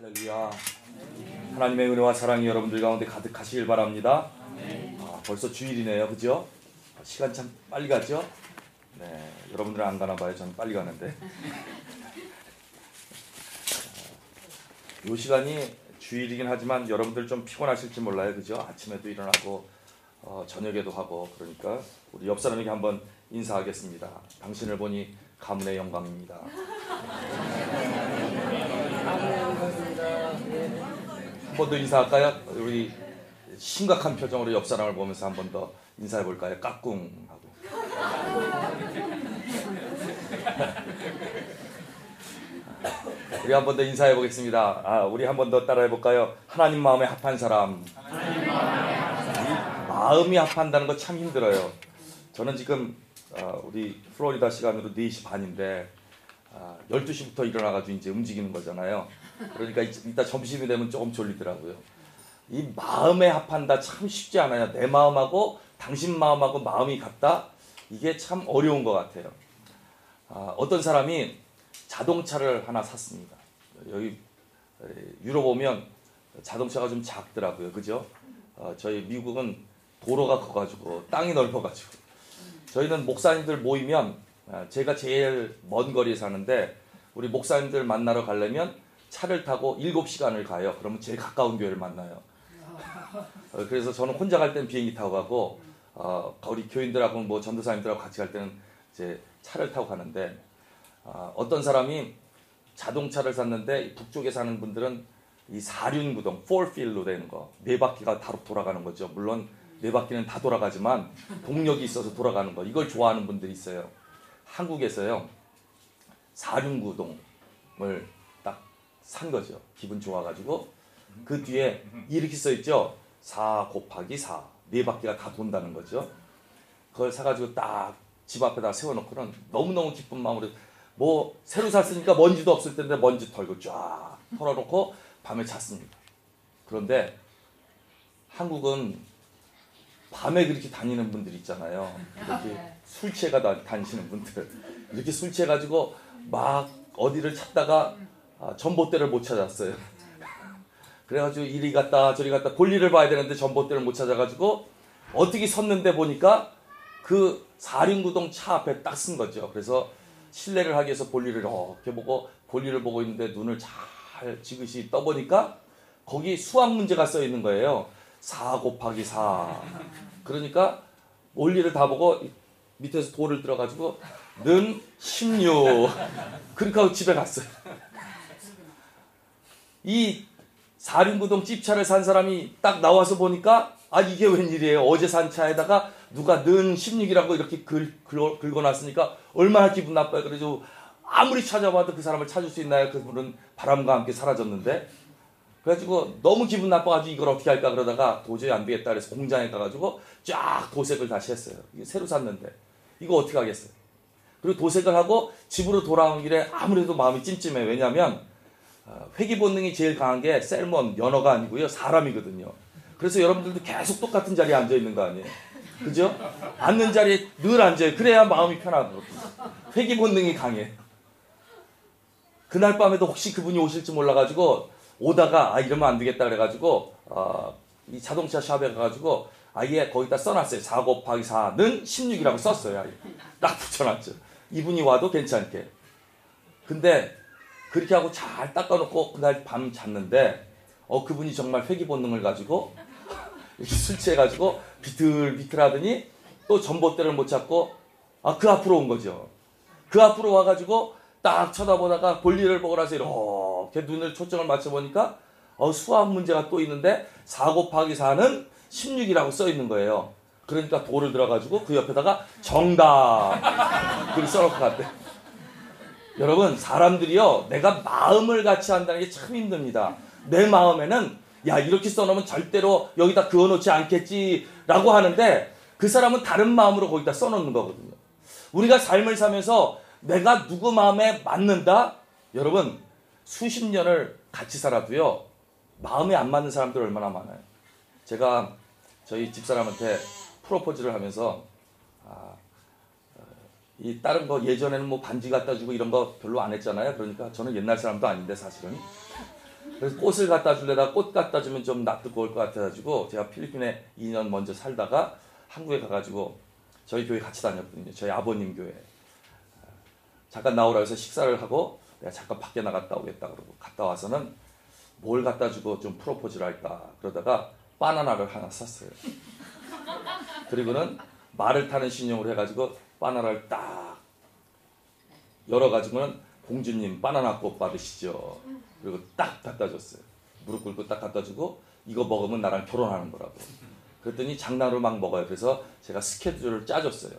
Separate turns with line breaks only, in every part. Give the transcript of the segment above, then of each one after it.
할렐루야. 하나님의 은혜와 사랑이 여러분들 가운데 가득하시길 바랍니다. 아, 벌써 주일이네요. 그죠? 아, 시간 참 빨리 가죠? 네. 여러분들은 안 가나 봐요. 저는 빨리 가는데. 이 시간이 주일이긴 하지만 여러분들 좀 피곤하실지 몰라요. 그죠? 아침에도 일어나고 어, 저녁에도 하고 그러니까 우리 옆 사람에게 한번 인사하겠습니다. 당신을 보니 가문의 영광입니다. 한번더 인사할까요? 우리 심각한 표정으로 옆 사람을 보면서 한 번 더 인사해 볼까요? 까꿍 하고. 우리 한 번 더 인사해 보겠습니다. 아, 우리 한 번 더 따라해 볼까요? 하나님 마음에 합한 사람. 이 마음이 합한다는 거 참 힘들어요. 저는 지금 어, 우리 플로리다 시간으로 4시 반인데 아, 12시부터 일어나가지고 이제 움직이는 거잖아요. 그러니까 이따 점심이 되면 조금 졸리더라고요. 이 마음에 합한다 참 쉽지 않아요. 내 마음하고 당신 마음하고 마음이 같다? 이게 참 어려운 것 같아요. 아, 어떤 사람이 자동차를 하나 샀습니다. 여기 유럽 오면 자동차가 좀 작더라고요. 그죠? 어, 저희 미국은 도로가 커가지고 땅이 넓어가지고 저희는 목사님들 모이면 아, 제가 제일 먼 거리에 사는데 우리 목사님들 만나러 가려면 차를 타고 7시간을 가요. 그러면 제일 가까운 교회를 만나요. 어, 그래서 저는 혼자 갈 때는 비행기 타고 가고 어, 우리 교인들하고 뭐 전도사님들하고 같이 갈 때는 이제 차를 타고 가는데 어, 어떤 사람이 자동차를 샀는데 북쪽에 사는 분들은 이 사륜구동, 포필로 되는 거, 네 바퀴가 다 돌아가는 거죠. 물론 네 바퀴는 다 돌아가지만 동력이 있어서 돌아가는 거, 이걸 좋아하는 분들이 있어요. 한국에서요, 사륜구동을 딱 산 거죠. 기분 좋아가지고 그 뒤에 이렇게 써 있죠. 4 곱하기 4, 네 바퀴가 다 돈다는 거죠. 그걸 사가지고 딱 집 앞에다 세워놓고는 너무너무 기쁜 마음으로 뭐 새로 샀으니까 먼지도 없을 텐데 먼지 털고 쫙 털어놓고 밤에 잤습니다. 그런데 한국은 밤에 그렇게 다니는 분들 있잖아요. 이렇게 술 취해가 다- 다니시는 분들 이렇게 술 취해가지고 막 어디를 찾다가 아, 전봇대를 못 찾았어요. 그래가지고 이리 갔다 저리 갔다 볼일을 봐야 되는데 전봇대를 못 찾아가지고 어떻게 섰는데 보니까 그 사륜구동 차 앞에 딱 쓴 거죠. 그래서 실례를 하기 위해서 볼일을 이렇게 보고 볼일을 보고 있는데 눈을 잘 지그시 떠보니까 거기 수학 문제가 써 있는 거예요. 4 곱하기 4. 그러니까 원리를 다 보고 밑에서 돌을 들어가지고 는 16. 그렇게 하고 집에 갔어요. 이 사륜구동 집차를 산 사람이 딱 나와서 보니까 아 이게 웬일이에요. 어제 산 차에다가 누가 는 16이라고 이렇게 긁, 긁어, 긁어놨으니까 얼마나 기분 나빠요. 그래서 아무리 찾아봐도 그 사람을 찾을 수 있나요? 그분은 바람과 함께 사라졌는데 그래가지고 너무 기분 나빠가지고 이걸 어떻게 할까 그러다가 도저히 안 되겠다 그래서 공장에 가가지고 쫙 도색을 다시 했어요. 새로 샀는데 이거 어떻게 하겠어요? 그리고 도색을 하고 집으로 돌아온 길에 아무래도 마음이 찜찜해. 왜냐하면 어, 회귀 본능이 제일 강한 게 셀몬 연어가 아니고요 사람이거든요. 그래서 여러분들도 계속 똑같은 자리에 앉아 있는 거 아니에요? 그죠? 앉는 자리에 늘 앉아요. 그래야 마음이 편하거든요. 회귀 본능이 강해. 그날 밤에도 혹시 그분이 오실지 몰라가지고 오다가 아 이러면 안 되겠다 그래가지고 어, 이 자동차 샵에 가가지고 아예 거기다 써놨어요. 4 곱하기 4는 16이라고 썼어요. 아예. 딱 붙여놨죠. 이분이 와도 괜찮게. 근데 그렇게 하고 잘 닦아놓고 그날 밤 잤는데 어 그분이 정말 회귀 본능을 가지고 이렇게 술 취해가지고 비틀비틀 하더니 또 전봇대를 못 찾고 아 그 앞으로 온 거죠. 그 앞으로 와가지고 딱 쳐다보다가 볼일을 보고 나서 이렇게 눈을 초점을 맞춰보니까 어, 수학 문제가 또 있는데 4 곱하기 4는 16이라고 써 있는 거예요. 그러니까 돌을 들어가지고 그 옆에다가 정답 그렇게 써놓고 갔대. 여러분 사람들이요 내가 마음을 같이 한다는 게 참 힘듭니다. 내 마음에는 야 이렇게 써놓으면 절대로 여기다 그어놓지 않겠지라고 하는데 그 사람은 다른 마음으로 거기다 써놓는 거거든요. 우리가 삶을 살면서 내가 누구 마음에 맞는다? 여러분 수십 년을 같이 살아도요 마음에 안 맞는 사람들 얼마나 많아요. 제가 저희 집사람한테 프로포즈를 하면서 아, 어, 이 다른 거 예전에는 뭐 반지 갖다 주고 이런 거 별로 안 했잖아요. 그러니까 저는 옛날 사람도 아닌데 사실은 그래서 꽃을 갖다 줄래다 꽃 갖다 주면 좀 납득고 올것 같아가지고 제가 필리핀에 2년 먼저 살다가 한국에 가가지고 저희 교회 같이 다녔거든요. 저희 아버님 교회. 잠깐 나오라 해서 식사를 하고 내가 잠깐 밖에 나갔다 오겠다 그러고 갔다 와서는 뭘 갖다 주고 좀 프로포즈를 할까 그러다가 바나나를 하나 샀어요. 그리고는 말을 타는 신용을 해가지고 바나나를 딱 열어가지고는 공주님 바나나 꽃 받으시죠. 그리고 딱 갖다 줬어요. 무릎 꿇고 딱 갖다 주고 이거 먹으면 나랑 결혼하는 거라고. 그랬더니 장난으로 막 먹어요. 그래서 제가 스케줄을 짜줬어요.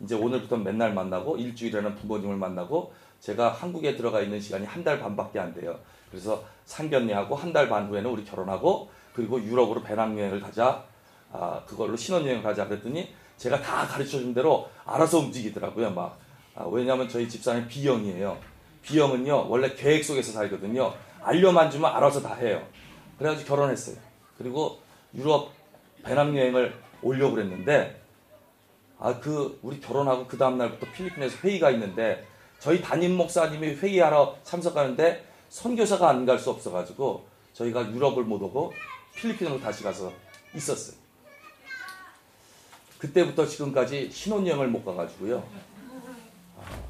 이제 오늘부터 맨날 만나고 일주일에는 부모님을 만나고 제가 한국에 들어가 있는 시간이 한 달 반밖에 안 돼요. 그래서 상견례하고 한 달 반 후에는 우리 결혼하고 그리고 유럽으로 배낭여행을 가자. 아, 그걸로 신혼여행을 가자 그랬더니 제가 다 가르쳐 준 대로 알아서 움직이더라고요. 막. 아, 왜냐하면 저희 집사람이 B형이에요. B형은요, 원래 계획 속에서 살거든요. 알려만 주면 알아서 다 해요. 그래가지고 결혼했어요. 그리고 유럽 배낭여행을 오려고 그랬는데, 아, 그, 우리 결혼하고 그 다음날부터 필리핀에서 회의가 있는데, 저희 담임 목사님이 회의하러 참석하는데, 선교사가 안 갈 수 없어가지고, 저희가 유럽을 못 오고, 필리핀으로 다시 가서 있었어요. 그때부터 지금까지 신혼여행을 못 가가지고요.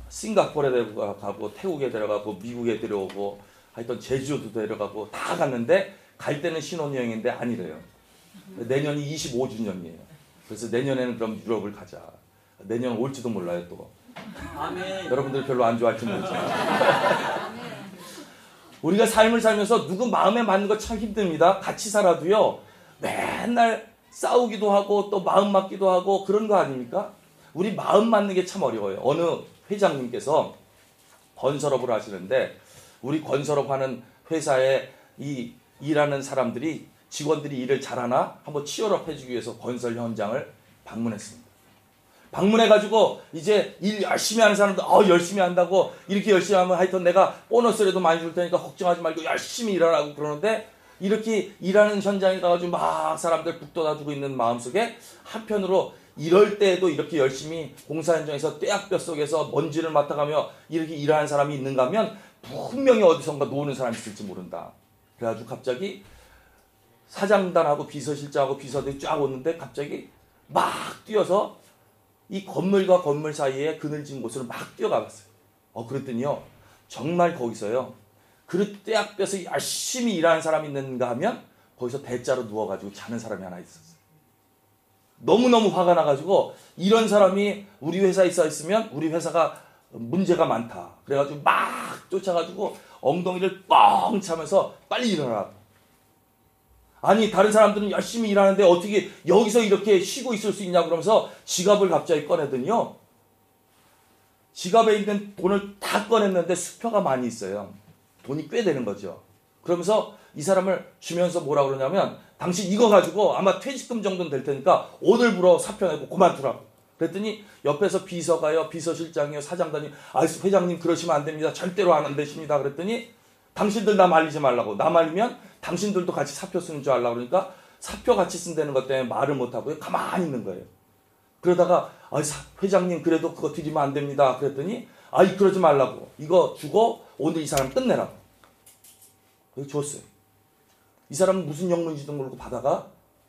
싱가포르에 데려가고 태국에 데려가고 미국에 데려오고 하여튼 제주도 데려가고 다 갔는데 갈 때는 신혼여행인데 아니래요. 내년이 25주년이에요. 그래서 내년에는 그럼 유럽을 가자. 내년 올지도 몰라요 또.
아멘.
여러분들 별로 안 좋아할지 모르지만. 우리가 삶을 살면서 누구 마음에 맞는 거 참 힘듭니다. 같이 살아도요. 맨날 싸우기도 하고 또 마음 맞기도 하고 그런 거 아닙니까? 우리 마음 맞는 게 참 어려워요. 어느 회장님께서 건설업을 하시는데 우리 건설업 하는 회사에 이 일하는 사람들이 직원들이 일을 잘하나 한번 치열업 해주기 위해서 건설 현장을 방문했습니다. 방문해가지고 이제 일 열심히 하는 사람들 어 열심히 한다고 이렇게 열심히 하면 하여튼 내가 보너스라도 많이 줄 테니까 걱정하지 말고 열심히 일하라고 그러는데 이렇게 일하는 현장에 가가지고 막 사람들 북돋아주고 있는 마음속에 한편으로 이럴 때에도 이렇게 열심히 공사 현장에서 떼약볕 속에서 먼지를 맡아가며 이렇게 일하는 사람이 있는가 하면 분명히 어디선가 노는 사람이 있을지 모른다. 그래가지고 갑자기 사장단하고 비서실장하고 비서들이 쫙 오는데 갑자기 막 뛰어서 이 건물과 건물 사이에 그늘진 곳으로 막 뛰어가봤어요. 어, 그랬더니요. 정말 거기서요. 그 떼약볕에 열심히 일하는 사람이 있는가 하면 거기서 대자로 누워가지고 자는 사람이 하나 있었어요. 너무너무 화가 나가지고 이런 사람이 우리 회사에 있어 있으면 우리 회사가 문제가 많다. 그래가지고 막 쫓아가지고 엉덩이를 뻥 차면서 빨리 일어나라. 아니 다른 사람들은 열심히 일하는데 어떻게 여기서 이렇게 쉬고 있을 수 있냐 그러면서 지갑을 갑자기 꺼내더니요. 지갑에 있는 돈을 다 꺼냈는데 수표가 많이 있어요. 돈이 꽤 되는 거죠. 그러면서 이 사람을 주면서 뭐라 그러냐면 당신 이거 가지고 아마 퇴직금 정도는 될 테니까 오늘부로 사표 내고 그만두라고. 그랬더니 옆에서 비서가요, 비서실장이요, 사장단이 아 회장님 그러시면 안 됩니다. 절대로 안 되십니다. 그랬더니 당신들 나 말리지 말라고. 나 말리면 당신들도 같이 사표 쓰는 줄 알라 그러니까 사표 같이 쓴다는 것 때문에 말을 못 하고요. 가만히 있는 거예요. 그러다가 아 회장님 그래도 그거 드리면 안 됩니다. 그랬더니 아이 그러지 말라고. 이거 주고 오늘 이 사람 끝내라고. 그래서 줬어요. 이 사람은 무슨 영문인지도 모르고 받아가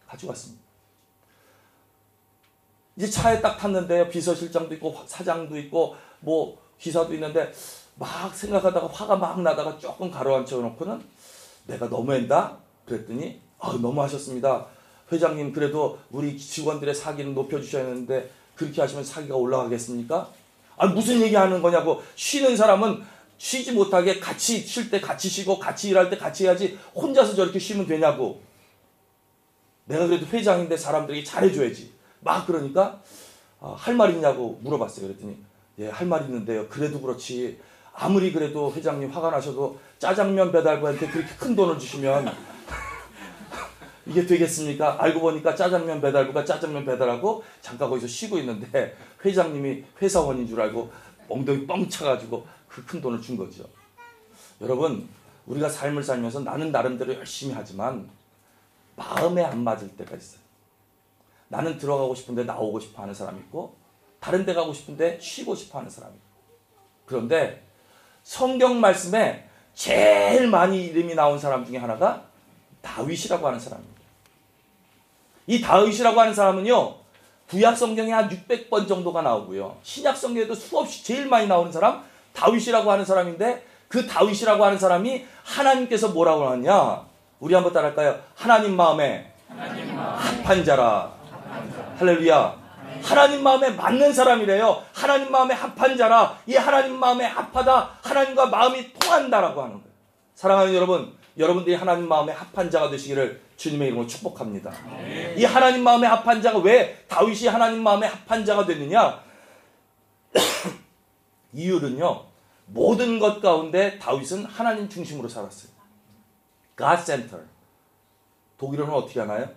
가지고 왔습니다. 이제 차에 딱 탔는데요. 비서실장도 있고 사장도 있고 뭐 기사도 있는데 막 생각하다가 화가 막 나다가 조금 가로앉혀 놓고는 내가 너무했다 그랬더니 아, 너무하셨습니다. 회장님 그래도 우리 직원들의 사기는 높여주셔야 하는데 그렇게 하시면 사기가 올라가겠습니까? 아 무슨 얘기하는 거냐고 쉬는 사람은 쉬지 못하게 같이 쉴 때 같이 쉬고 같이 일할 때 같이 해야지 혼자서 저렇게 쉬면 되냐고. 내가 그래도 회장인데 사람들에게 잘해줘야지. 막 그러니까 아, 할말 있냐고 물어봤어요. 그랬더니 예, 할 말 있는데요. 그래도 그렇지. 아무리 그래도 회장님 화가 나셔도 짜장면 배달부한테 그렇게 큰 돈을 주시면 이게 되겠습니까? 알고 보니까 짜장면 배달부가 짜장면 배달하고 잠깐 거기서 쉬고 있는데 회장님이 회사원인 줄 알고 엉덩이 뻥 차가지고 그 큰 돈을 준 거죠. 여러분, 우리가 삶을 살면서 나는 나름대로 열심히 하지만 마음에 안 맞을 때가 있어요. 나는 들어가고 싶은데 나오고 싶어 하는 사람이 있고 다른 데 가고 싶은데 쉬고 싶어 하는 사람이 있고 그런데 성경 말씀에 제일 많이 이름이 나온 사람 중에 하나가 다윗이라고 하는 사람입니다. 이 다윗이라고 하는 사람은요. 구약 성경에 한 600번 정도가 나오고요. 신약 성경에도 수없이 제일 많이 나오는 사람 다윗이라고 하는 사람인데 그 다윗이라고 하는 사람이 하나님께서 뭐라고 하냐? 우리 한번 따라할까요? 하나님 마음에 합한 자라. 할렐루야. 하나님 마음에 맞는 사람이래요. 하나님 마음에 합한 자라. 이 하나님 마음에 합하다. 하나님과 마음이 통한다라고 하는 거예요. 사랑하는 여러분, 여러분들이 하나님 마음에 합한 자가 되시기를 주님의 이름으로 축복합니다. 이 하나님 마음에 합한 자가 왜 다윗이 하나님 마음에 합한 자가 됐느냐? 이유는요. 모든 것 가운데 다윗은 하나님 중심으로 살았어요. God center. 독일어는 어떻게 하나요?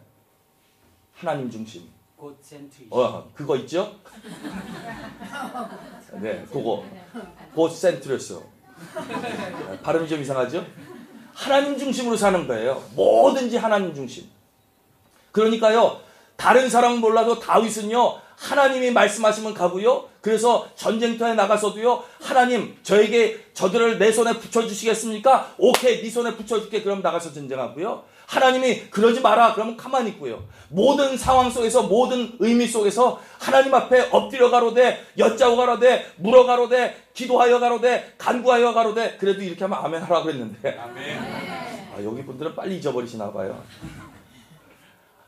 하나님 중심. 어, 그거 있죠? 네, 그거. Center였어. 발음이 좀 이상하죠? 하나님 중심으로 사는 거예요. 뭐든지 하나님 중심. 그러니까요, 다른 사람은 몰라도 다윗은요, 하나님이 말씀하시면 가고요. 그래서 전쟁터에 나가서도요. 하나님 저에게 저들을 내 손에 붙여주시겠습니까? 오케이 네 손에 붙여줄게. 그럼 나가서 전쟁하고요. 하나님이 그러지 마라. 그러면 가만히 있고요. 모든 상황 속에서 모든 의미 속에서 하나님 앞에 엎드려 가로되 여짜고 가로되 물어 가로되 기도하여 가로되 간구하여 가로되 그래도 이렇게 하면 아멘 하라고 그랬는데 아멘. 아, 여기 분들은 빨리 잊어버리시나 봐요.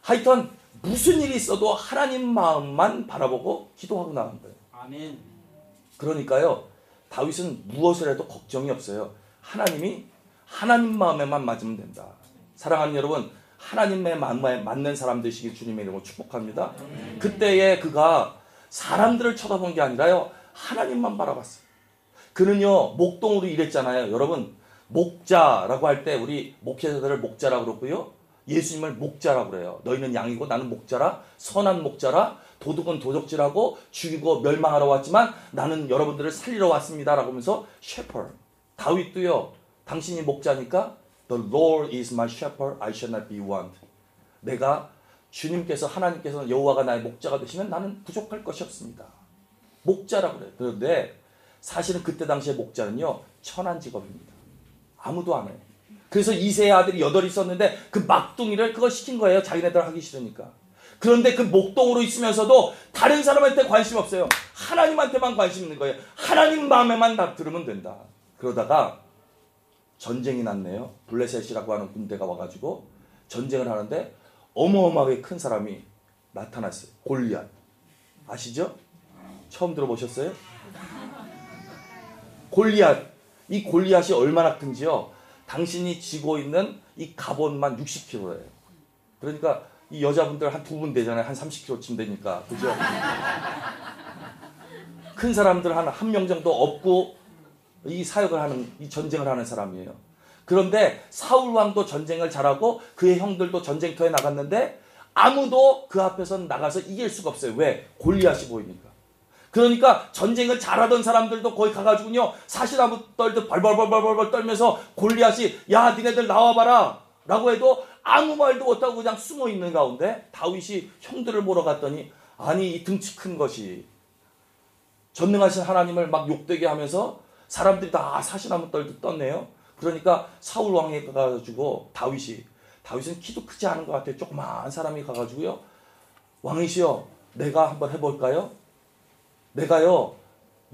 하여튼 무슨 일이 있어도 하나님 마음만 바라보고 기도하고 나간 거예요. 아멘. 그러니까요. 다윗은 무엇을 해도 걱정이 없어요. 하나님이 하나님 마음에만 맞으면 된다. 사랑하는 여러분, 하나님의 마음에 맞는 사람 되시길 주님의 이름으로 축복합니다. 그때에 그가 사람들을 쳐다본 게 아니라요. 하나님만 바라봤어요. 그는요, 목동으로 일했잖아요. 여러분, 목자라고 할 때 우리 목회자들을 목자라고 그러고요. 예수님을 목자라고 그래요. 너희는 양이고 나는 목자라 선한 목자라 도둑은 도적질하고 죽이고 멸망하러 왔지만 나는 여러분들을 살리러 왔습니다라고 하면서 shepherd 다윗도요. 당신이 목자니까 the Lord is my shepherd I shall not be want. 내가 주님께서 하나님께서 여호와가 나의 목자가 되시면 나는 부족할 것이 없습니다. 목자라고 그래요. 그런데 사실은 그때 당시에 목자는요. 천한 직업입니다. 아무도 안 해요. 그래서 이세의 아들이 여덟 있었는데 그 막둥이를 그거 시킨 거예요. 자기네들 하기 싫으니까. 그런데 그 목동으로 있으면서도 다른 사람한테 관심 없어요. 하나님한테만 관심 있는 거예요. 하나님 마음에만 다 들으면 된다. 그러다가 전쟁이 났네요. 블레셋이라고 하는 군대가 와가지고 전쟁을 하는데 어마어마하게 큰 사람이 나타났어요. 골리앗. 아시죠? 처음 들어보셨어요? 골리앗. 이 골리앗이 얼마나 큰지요? 당신이 지고 있는 이 갑옷만 60kg예요. 그러니까 이 여자분들 한 두 분 되잖아요. 한 30kg쯤 되니까. 그죠? 큰 사람들 한 한 명 정도 없고 이 사역을 하는 이 전쟁을 하는 사람이에요. 그런데 사울 왕도 전쟁을 잘하고 그의 형들도 전쟁터에 나갔는데 아무도 그 앞에서 나가서 이길 수가 없어요. 왜? 골리앗이 보이니까. 그러니까 전쟁을 잘하던 사람들도 거기 가가지고요 사시나무 떨듯 벌벌벌벌벌 떨면서 골리앗이 야 니네들 나와봐라 라고 해도 아무 말도 못하고 그냥 숨어 있는 가운데 다윗이 형들을 보러 갔더니 아니 이 등치 큰 것이 전능하신 하나님을 막 욕되게 하면서 사람들이 다 사시나무 떨듯 떴네요. 그러니까 사울 왕에 가가지고 다윗이 다윗은 키도 크지 않은 것 같아요. 조그마한 사람이 가가지고요 왕이시여 내가 한번 해볼까요? 내가요,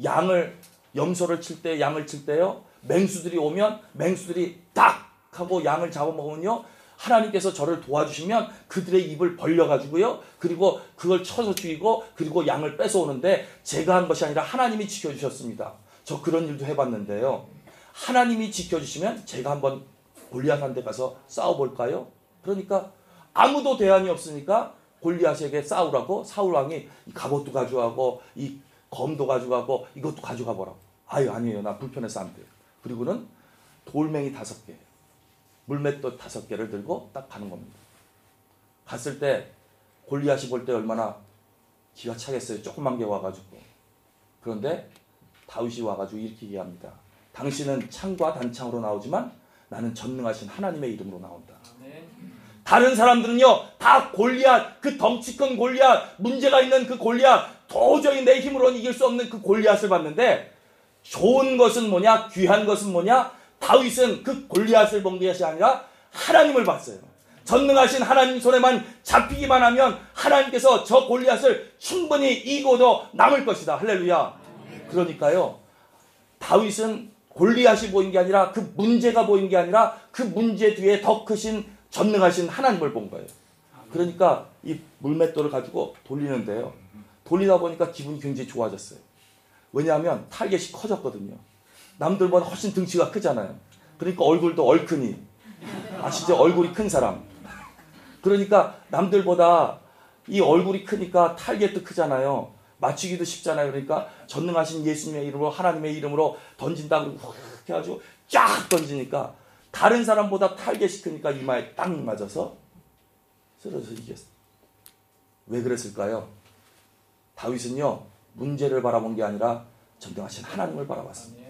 양을, 염소를 칠 때, 양을 칠 때요, 맹수들이 오면 맹수들이 딱 하고 양을 잡아먹으면요, 하나님께서 저를 도와주시면 그들의 입을 벌려가지고요, 그리고 그걸 쳐서 죽이고, 그리고 양을 뺏어오는데 제가 한 것이 아니라 하나님이 지켜주셨습니다. 저 그런 일도 해봤는데요. 하나님이 지켜주시면 제가 한번 골리앗한테 가서 싸워볼까요? 그러니까 아무도 대안이 없으니까 골리앗에게 싸우라고 사울 왕이 갑옷도 가져가고 이 검도 가져가고 이것도 가져가 보라고. 아유 아니에요. 나 불편해서 안 돼요. 그리고는 돌멩이 다섯 개, 물맷돌 다섯 개를 들고 딱 가는 겁니다. 갔을 때 골리앗이 볼 때 얼마나 기가 차겠어요. 조그만 게 와가지고. 그런데 다윗이 와가지고 이렇게 얘기합니다. 당신은 창과 단창으로 나오지만 나는 전능하신 하나님의 이름으로 나온다. 다른 사람들은요, 다 골리앗, 그 덩치 큰 골리앗, 문제가 있는 그 골리앗, 도저히 내 힘으로는 이길 수 없는 그 골리앗을 봤는데, 좋은 것은 뭐냐, 귀한 것은 뭐냐, 다윗은 그 골리앗을 본 것이 아니라 하나님을 봤어요. 전능하신 하나님 손에만 잡히기만 하면 하나님께서 저 골리앗을 충분히 이고도 남을 것이다. 할렐루야. 그러니까요. 다윗은 골리앗이 보인 게 아니라 그 문제가 보인 게 아니라 그 문제 뒤에 더 크신 전능하신 하나님을 본 거예요. 그러니까 이 물맷돌을 가지고 돌리는데요. 돌리다 보니까 기분이 굉장히 좋아졌어요. 왜냐하면 타겟이 커졌거든요. 남들보다 훨씬 등치가 크잖아요. 그러니까 얼굴도 얼큰이. 아시죠? 얼굴이 큰 사람. 그러니까 남들보다 이 얼굴이 크니까 타겟도 크잖아요. 맞추기도 쉽잖아요. 그러니까 전능하신 예수님의 이름으로 하나님의 이름으로 던진다 그러고 훅 해가지고 쫙 던지니까 다른 사람보다 크니까 이마에 딱 맞아서 쓰러져 이겼어요. 왜 그랬을까요? 다윗은요 문제를 바라본 게 아니라 전능하신 하나님을 바라봤습니다.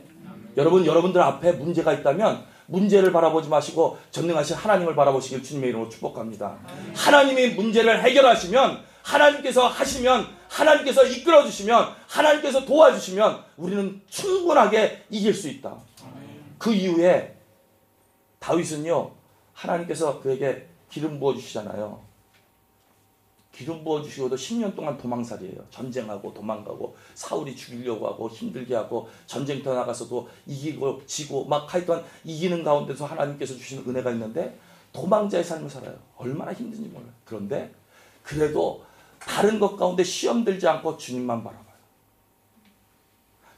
여러분 여러분들 앞에 문제가 있다면 문제를 바라보지 마시고 전능하신 하나님을 바라보시길 주님의 이름으로 축복합니다. 하나님이 문제를 해결하시면 하나님께서 하시면 하나님께서 이끌어 주시면 하나님께서 도와주시면 우리는 충분하게 이길 수 있다. 그 이후에 다윗은요 하나님께서 그에게 기름 부어 주시잖아요. 기름 부어 주시고도 10년 동안 도망살이에요. 전쟁하고 도망가고 사울이 죽이려고 하고 힘들게 하고 전쟁터 나가서도 이기고 지고 막 하여튼 이기는 가운데서 하나님께서 주시는 은혜가 있는데 도망자의 삶을 살아요. 얼마나 힘든지 몰라요. 그런데 그래도 다른 것 가운데 시험 들지 않고 주님만 바라봐요.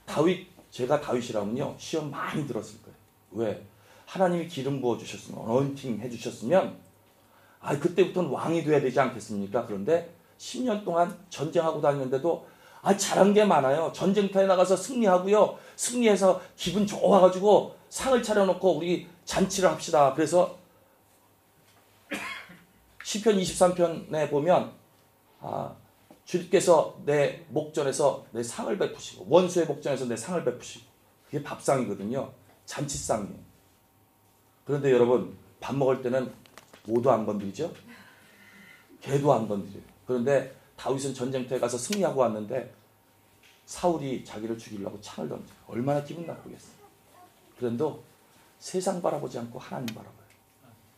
다윗 제가 다윗이라면요 시험 많이 들었을 거예요. 왜? 하나님이 기름 부어 주셨으면 어너인팅 해 주셨으면 아, 그때부터는 왕이 돼야 되지 않겠습니까? 그런데 10년 동안 전쟁하고 다녔는데도 아, 잘한 게 많아요. 전쟁터에 나가서 승리하고요. 승리해서 기분 좋아가지고 상을 차려놓고 우리 잔치를 합시다. 그래서 시편 23편에 보면 아, 주께서 내 목전에서 내 상을 베푸시고 원수의 목전에서 내 상을 베푸시고 그게 밥상이거든요. 잔치상이에요. 그런데 여러분 밥 먹을 때는 모두 안 건드리죠? 개도 안 건드려요. 그런데 다윗은 전쟁터에 가서 승리하고 왔는데 사울이 자기를 죽이려고 창을 던져요. 얼마나 기분 나쁘겠어요. 그런데 세상 바라보지 않고 하나님 바라봐요.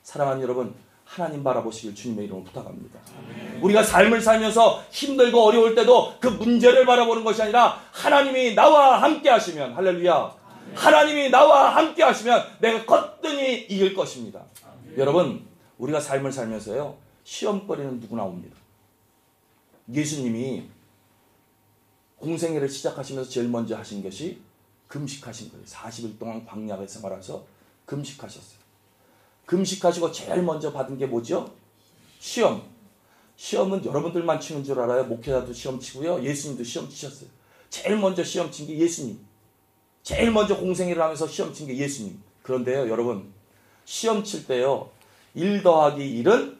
사랑하는 여러분, 하나님 바라보시길 주님의 이름으로 부탁합니다. 우리가 삶을 살면서 힘들고 어려울 때도 그 문제를 바라보는 것이 아니라 하나님이 나와 함께 하시면 할렐루야. 하나님이 나와 함께 하시면 내가 거뜬히 이길 것입니다. 여러분, 우리가 삶을 살면서요. 시험거리는 누구나 옵니다. 예수님이 공생애를 시작하시면서 제일 먼저 하신 것이 금식하신 거예요. 40일 동안 광야에 생활하셔서 금식하셨어요. 금식하시고 제일 먼저 받은 게 뭐죠? 시험. 시험은 여러분들만 치는 줄 알아요. 목회자도 시험 치고요. 예수님도 시험 치셨어요. 제일 먼저 시험 친 게 예수님. 제일 먼저 공생애를 하면서 시험 친 게 예수님. 그런데요, 여러분. 시험 칠 때요. 1 더하기 1은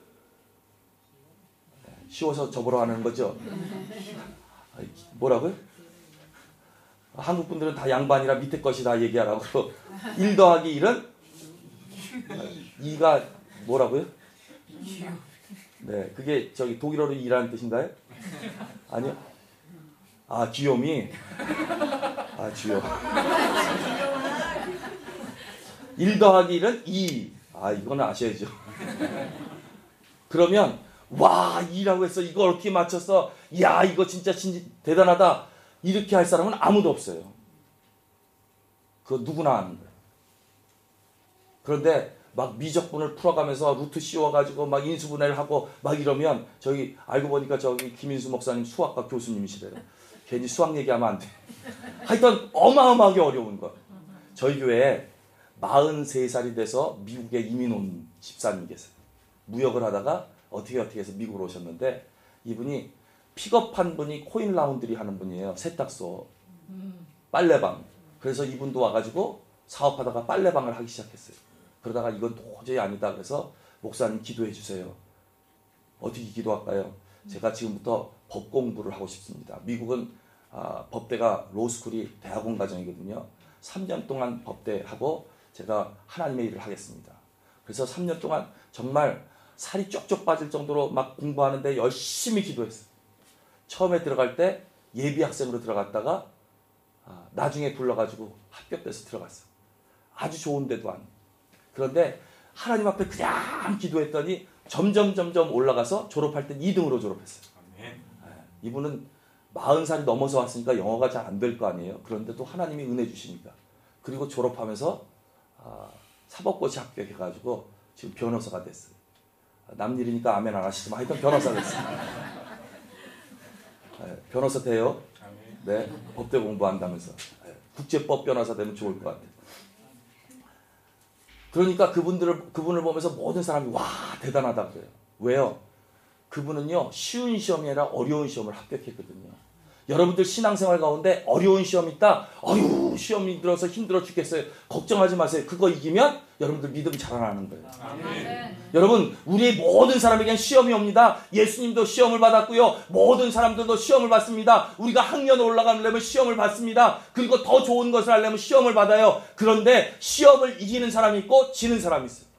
쉬워서 접으러 하는 거죠. 뭐라고요? 한국 분들은 다 양반이라 밑에 것이 다 얘기하라고. 1 더하기 1은 2가 뭐라고요? 네, 그게 저기 독일어로 2라는 뜻인가요? 아니요. 아, 귀요미? 아, 주요. 1 더하기 1은 2. 아, 이거는 아셔야죠. 그러면 와, 2라고 해서 이걸 어떻게 맞췄어? 야, 이거 진짜 진 대단하다. 이렇게 할 사람은 아무도 없어요. 그거 누구나 아는 거예요. 그런데 막 미적분을 풀어가면서 루트 씌워가지고 막 인수분해를 하고 막 이러면 저기 알고 보니까 저기 김인수 목사님 수학과 교수님이시래요. 괜히 수학 얘기하면 안 돼. 하여튼 어마어마하게 어려운 거. 저희 교회에 43살이 돼서 미국에 이민 온 집사님 계세요. 무역을 하다가 어떻게 어떻게 해서 미국으로 오셨는데 이분이 픽업한 분이 코인 라운드리 하는 분이에요. 세탁소, 빨래방. 그래서 이분도 와가지고 사업하다가 빨래방을 하기 시작했어요. 그러다가 이건 도저히 아니다. 그래서 목사님 기도해 주세요. 어떻게 기도할까요? 제가 지금부터 법 공부를 하고 싶습니다. 미국은 아, 법대가 로스쿨이 대학원 과정이거든요. 3년 동안 법대하고 제가 하나님의 일을 하겠습니다. 그래서 3년 동안 정말 살이 쪽쪽 빠질 정도로 막 공부하는데 열심히 기도했어요. 처음에 들어갈 때 예비 학생으로 들어갔다가 아, 나중에 불러가지고 합격돼서 들어갔어요. 아주 좋은 데도 아니. 그런데 하나님 앞에 그냥 기도했더니 점점 점점 올라가서 졸업할 때 2등으로 졸업했어요.
아멘.
이분은 40살이 넘어서 왔으니까 영어가 잘 안 될 거 아니에요. 그런데도 하나님이 은혜 주시니까. 그리고 졸업하면서 아, 사법고시 합격해가지고 지금 변호사가 됐어요. 아, 남일이니까 아멘 안 하시지만 하여튼 변호사 됐어요. 네, 변호사 돼요? 네, 법대 공부한다면서. 네, 국제법 변호사 되면 좋을 것 같아요. 그러니까 그분들을, 그분을 보면서 모든 사람이 와, 대단하다 그래요. 왜요? 그분은요, 쉬운 시험이 아니라 어려운 시험을 합격했거든요. 여러분들 신앙생활 가운데 어려운 시험 있다? 어휴, 시험이 들어서 힘들어 죽겠어요. 걱정하지 마세요. 그거 이기면 여러분들 믿음 자라나는 거예요.
아멘.
여러분, 우리 모든 사람에겐 시험이 옵니다. 예수님도 시험을 받았고요. 모든 사람들도 시험을 받습니다. 우리가 학년 올라가려면 시험을 받습니다. 그리고 더 좋은 것을 하려면 시험을 받아요. 그런데 시험을 이기는 사람이 있고 지는 사람이 있어요.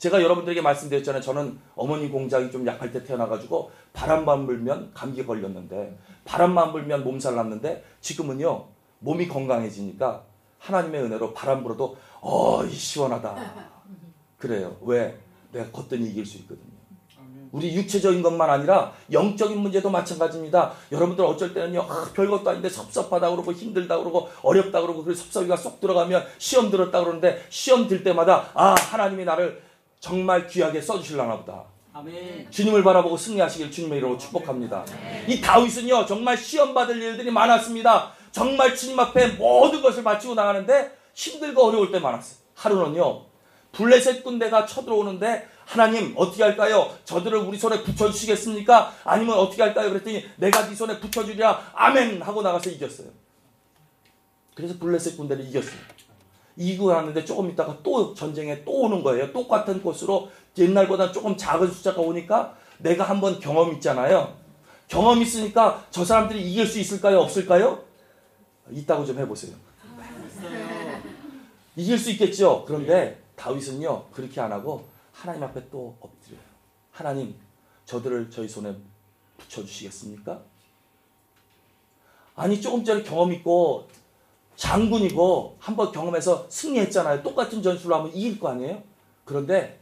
제가 여러분들에게 말씀드렸잖아요. 저는 어머니 공장이 좀 약할 때 태어나가지고 바람만 불면 감기 걸렸는데 바람만 불면 몸살 났는데 지금은요 몸이 건강해지니까 하나님의 은혜로 바람 불어도 어이 시원하다. 그래요. 왜? 내가 걷더니 이길 수 있거든요. 우리 육체적인 것만 아니라 영적인 문제도 마찬가지입니다. 여러분들 어쩔 때는요, 아, 별것도 아닌데 섭섭하다 그러고 힘들다 그러고 어렵다 그러고 그 섭섭이가 쏙 들어가면 시험 들었다 그러는데 시험 들 때마다 아 하나님이 나를 정말 귀하게 써주실라나 보다.
아멘.
주님을 바라보고 승리하시길 주님의 이름으로 축복합니다. 이 다윗은요 정말 시험 받을 일들이 많았습니다. 정말 주님 앞에 모든 것을 바치고 나가는데 힘들고 어려울 때 많았어요. 하루는요 블레셋 군대가 쳐들어오는데 하나님 어떻게 할까요? 저들을 우리 손에 붙여주시겠습니까? 아니면 어떻게 할까요? 그랬더니 내가 네 손에 붙여주리라 아멘 하고 나가서 이겼어요. 그래서 블레셋 군대를 이겼어요. 이기고 나는데 조금 있다가 또 전쟁에 또 오는 거예요. 똑같은 코스로 옛날보다 조금 작은 숫자가 오니까 내가 한번 경험 있잖아요. 경험 있으니까 저 사람들이 이길 수 있을까요? 없을까요? 있다고 좀 해보세요. 이길 수 있겠죠. 그런데 다윗은요 그렇게 안 하고 하나님 앞에 또 엎드려요. 하나님 저들을 저희 손에 붙여주시겠습니까? 아니 조금 전에 경험 있고 장군이고 한번 경험해서 승리했잖아요. 똑같은 전술로 하면 이길 거 아니에요? 그런데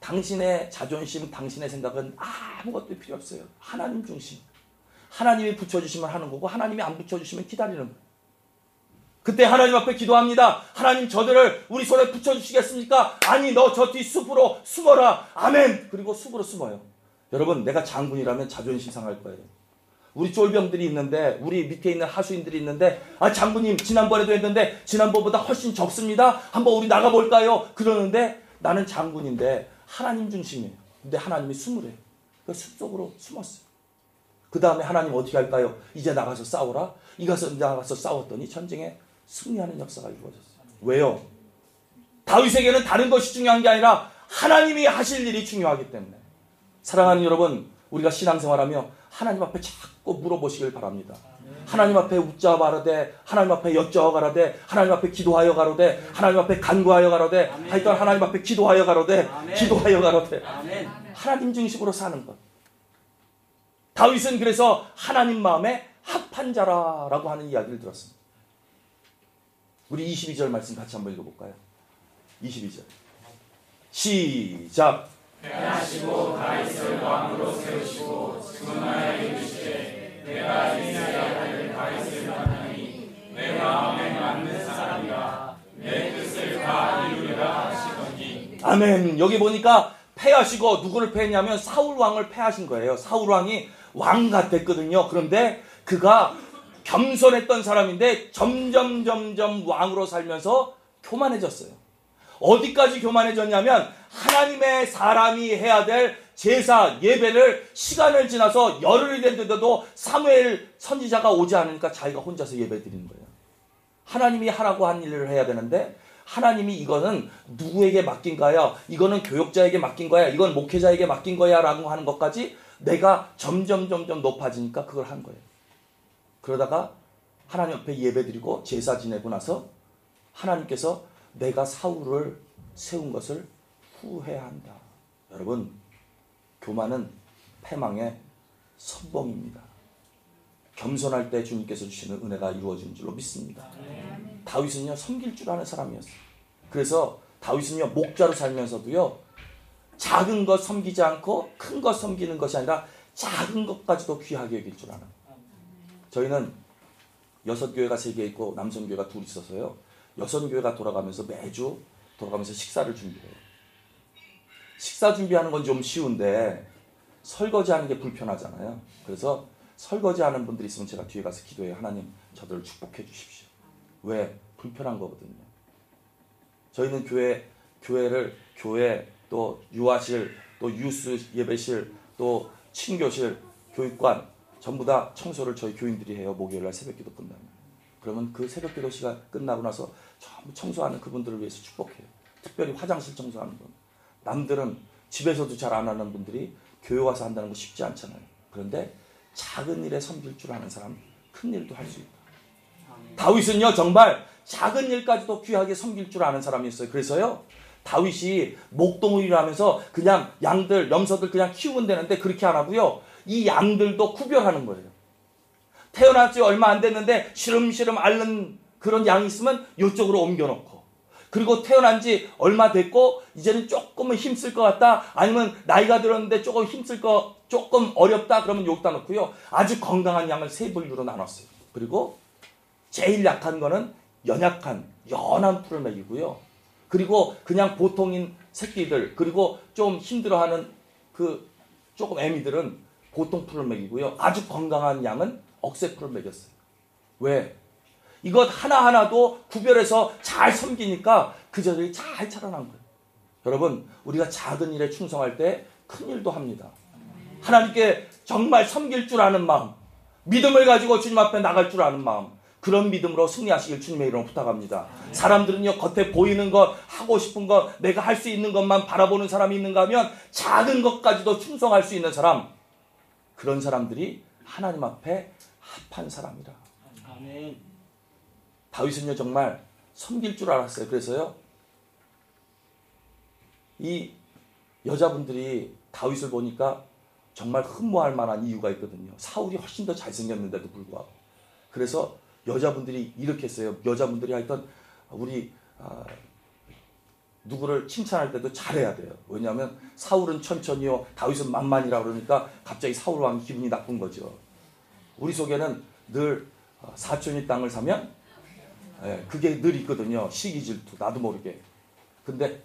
당신의 자존심, 당신의 생각은 아무것도 필요 없어요. 하나님 중심. 하나님이 붙여주시면 하는 거고 하나님이 안 붙여주시면 기다리는 거예요. 그때 하나님 앞에 기도합니다. 하나님 저들을 우리 손에 붙여주시겠습니까? 아니 너 저 뒤 숲으로 숨어라. 아멘. 그리고 숲으로 숨어요. 여러분 내가 장군이라면 자존심 상할 거예요. 우리 쫄병들이 있는데 우리 밑에 있는 하수인들이 있는데 아 장군님 지난번에도 했는데 지난번보다 훨씬 적습니다. 한번 우리 나가 볼까요? 그러는데 나는 장군인데 하나님 중심이에요. 근데 하나님이 숨으래요. 그 숲속으로 숨었어요. 그 다음에 하나님 어떻게 할까요? 이제 나가서 싸우라. 이가서 나가서 싸웠더니 전쟁에 승리하는 역사가 이루어졌어요. 왜요? 다윗에게는 다른 것이 중요한 게 아니라 하나님이 하실 일이 중요하기 때문에 사랑하는 여러분 우리가 신앙생활하며 하나님 앞에 자꾸 물어보시길 바랍니다. 하나님 앞에 웃자 가로되 하나님 앞에 여쭤 가로되 하나님 앞에 기도하여 가로되 하나님 앞에 간구하여 가로되. 하여튼 하나님 앞에 기도하여 가로되. 기도하여 가로되. 하나님 중심으로 사는 것. 다윗은 그래서 하나님 마음에 합한 자라라고 하는 이야기를 들었습니다. 우리 22절 말씀 같이 한번 읽어볼까요? 22절. 시작. 아멘. 여기 보니까 패하시고 누구를 패했냐면 사울 왕을 패하신 거예요. 사울 왕이 왕 같았거든요. 그런데 그가 겸손했던 사람인데 점점 점점 왕으로 살면서 교만해졌어요. 어디까지 교만해졌냐면 하나님의 사람이 해야 될 제사 예배를 시간을 지나서 열흘이 됐는데도 사무엘 선지자가 오지 않으니까 자기가 혼자서 예배 드리는 거예요. 하나님이 하라고 한 일을 해야 되는데 하나님이 이거는 누구에게 맡긴 거야? 이거는 교육자에게 맡긴 거야? 이건 목회자에게 맡긴 거야? 라고 하는 것까지 내가 점점 점점 높아지니까 그걸 한 거예요. 그러다가 하나님 앞에 예배드리고 제사 지내고 나서 하나님께서 내가 사울을 세운 것을 후회한다. 여러분, 교만은 패망의 선봉입니다. 겸손할 때 주님께서 주시는 은혜가 이루어지는 줄로 믿습니다. 다윗은요 섬길 줄 아는 사람이었어요. 그래서 다윗은요 목자로 살면서도요 작은 것 섬기지 않고 큰 것 섬기는 것이 아니라 작은 것까지도 귀하게 여길 줄 아는. 저희는 여섯 교회가 세 개 있고 남성 교회가 둘 있어서요. 여섯 교회가 돌아가면서 매주 돌아가면서 식사를 준비해요. 식사 준비하는 건 좀 쉬운데 설거지하는 게 불편하잖아요. 그래서 설거지하는 분들이 있으면 제가 뒤에 가서 기도해 하나님 저들을 축복해 주십시오. 왜? 불편한 거거든요. 저희는 교회 교회를 교회 또 유아실 또 유스 예배실 또 친교실 교육관 전부 다 청소를 저희 교인들이 해요. 목요일 날 새벽기도 끝나면. 그러면 그 새벽기도 시간 끝나고 나서 전부 청소하는 그분들을 위해서 축복해요. 특별히 화장실 청소하는 분. 남들은 집에서도 잘 안 하는 분들이 교회 와서 한다는 거 쉽지 않잖아요. 그런데 작은 일에 섬길 줄 아는 사람 큰 일도 할 수 있다 다윗은요 정말 작은 일까지도 귀하게 섬길 줄 아는 사람이었어요 그래서요 다윗이 목동을 하면서 그냥 양들, 염소들 그냥 키우면 되는데 그렇게 안 하고요. 이 양들도 구별하는 거예요. 태어났지 얼마 안 됐는데 시름시름 앓는 그런 양이 있으면 이쪽으로 옮겨놓고 그리고 태어난 지 얼마 됐고 이제는 조금은 힘쓸 것 같다 아니면 나이가 들었는데 조금 힘쓸 거 조금 어렵다 그러면 여기다 놓고요 아주 건강한 양을 세 분류로 나눴어요 그리고 제일 약한 거는 연약한 연한 풀을 먹이고요 그리고 그냥 보통인 새끼들 그리고 좀 힘들어하는 그 조금 애미들은 보통 풀을 먹이고요. 아주 건강한 양은 억새 풀을 먹였어요. 왜? 이것 하나하나도 구별해서 잘 섬기니까 그 저들이 잘 자라난 거예요. 여러분, 우리가 작은 일에 충성할 때 큰 일도 합니다. 하나님께 정말 섬길 줄 아는 마음, 믿음을 가지고 주님 앞에 나갈 줄 아는 마음, 그런 믿음으로 승리하시길 주님의 이름으로 부탁합니다. 사람들은요, 겉에 보이는 것, 하고 싶은 것, 내가 할 수 있는 것만 바라보는 사람이 있는가 하면 작은 것까지도 충성할 수 있는 사람, 그런 사람들이 하나님 앞에 합한 사람이라. 아멘. 다윗은요, 정말 섬길 줄 알았어요. 그래서요, 이 여자분들이 다윗을 보니까 정말 흠모할 만한 이유가 있거든요. 사울이 훨씬 더 잘생겼는데도 불구하고. 그래서 여자분들이 이렇게 했어요. 여자분들이 하여튼 우리 아, 누구를 칭찬할 때도 잘해야 돼요. 왜냐하면 사울은 천천히요, 다윗은 만만이라 그러니까 갑자기 사울 왕 기분이 나쁜 거죠. 우리 속에는 늘 아, 사촌이 땅을 사면 예, 그게 늘 있거든요. 시기 질투 나도 모르게. 근데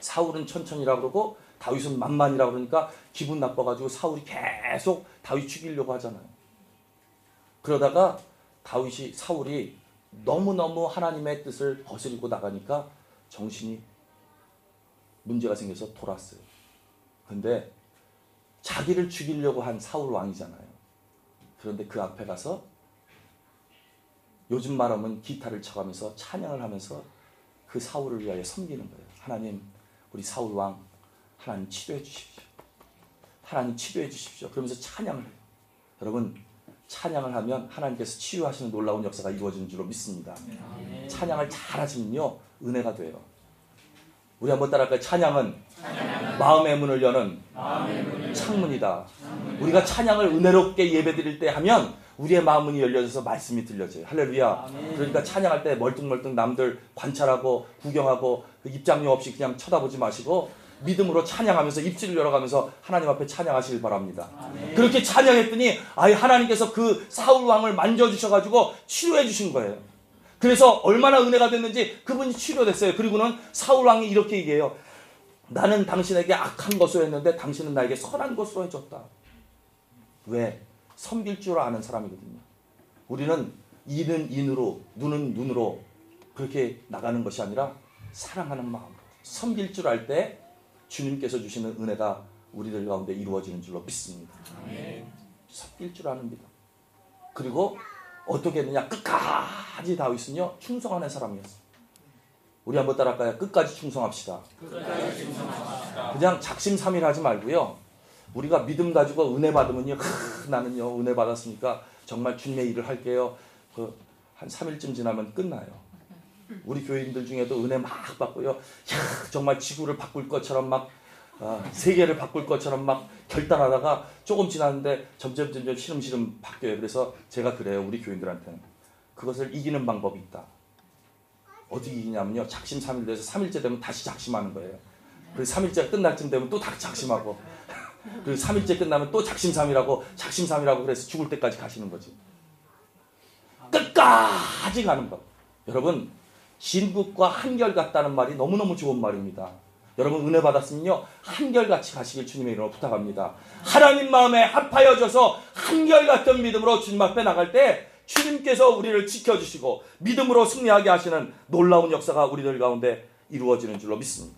사울은 천천히라 그러고 다윗은 만만이라 그러니까 기분 나빠가지고 사울이 계속 다윗 죽이려고 하잖아요. 그러다가 다윗이 사울이 너무너무 하나님의 뜻을 거스리고 나가니까 정신이 문제가 생겨서 돌았어요. 근데 자기를 죽이려고 한 사울 왕이잖아요. 그런데 그 앞에 가서 요즘 말하면 기타를 쳐가면서 찬양을 하면서 그 사울을 위하여 섬기는 거예요. 하나님, 우리 사울 왕, 하나님 치료해 주십시오. 하나님 치료해 주십시오. 그러면서 찬양을 해요. 여러분, 찬양을 하면 하나님께서 치유하시는 놀라운 역사가 이루어지는 줄로 믿습니다. 찬양을 잘 하시면요, 은혜가 돼요. 우리 한번 따라할까요? 찬양은, 찬양은 마음의 문을 여는 문을 창문이다. 창문이다. 우리가 찬양을 은혜롭게 예배드릴 때 하면 우리의 마음문이 열려져서 말씀이 들려져요. 할렐루야. 아멘. 그러니까 찬양할 때 멀뚱멀뚱 남들 관찰하고 구경하고 그 입장료 없이 그냥 쳐다보지 마시고 믿음으로 찬양하면서 입술을 열어가면서 하나님 앞에 찬양하시길 바랍니다. 아멘. 그렇게 찬양했더니 아예 하나님께서 그 사울 왕을 만져주셔가지고 치료해 주신 거예요. 그래서 얼마나 은혜가 됐는지 그분이 치료됐어요. 그리고는 사울 왕이 이렇게 얘기해요. 나는 당신에게 악한 것을 했는데 당신은 나에게 선한 것으로 해줬다. 왜? 섬길 줄 아는 사람이거든요. 우리는 이는 인으로, 눈은 눈으로 그렇게 나가는 것이 아니라 사랑하는 마음으로 섬길 줄 알 때 주님께서 주시는 은혜가 우리들 가운데 이루어지는 줄로 믿습니다. 아멘. 섬길 줄 믿음. 그리고 어떻게 했느냐? 끝까지 다윗은요 충성하는 사람이었어. 우리 한번 따라할까요? 끝까지 충성합시다. 끝까지 충성합시다. 그냥 작심삼일하지 말고요. 우리가 믿음 가지고 은혜 받으면요, 크, 나는요 은혜 받았으니까 정말 주님의 일을 할게요. 그 한 3일쯤 지나면 끝나요. 우리 교인들 중에도 은혜 막 받고요. 야, 정말 지구를 바꿀 것처럼 막 아, 세계를 바꿀 것처럼 막 결단하다가 조금 지났는데 점점 점점 시름시름 바뀌어요. 그래서 제가 그래요. 우리 교인들한테는 그것을 이기는 방법이 있다. 어떻게 이기냐면요. 작심삼일돼서 3일째 되면 다시 작심하는 거예요. 그 3일째가 끝날 쯤 되면 또 다시 작심하고 그 3일째 끝나면 또 작심삼일하고 작심삼일하고 그래서 죽을 때까지 가시는 거지. 끝까지 가는 법. 여러분 진국과 한결같다는 말이 너무너무 좋은 말입니다. 여러분 은혜 받았으면요 한결같이 가시길 주님의 이름으로 부탁합니다. 하나님 마음에 합하여져서 한결같은 믿음으로 주님 앞에 나갈 때 주님께서 우리를 지켜주시고 믿음으로 승리하게 하시는 놀라운 역사가 우리들 가운데 이루어지는 줄로 믿습니다.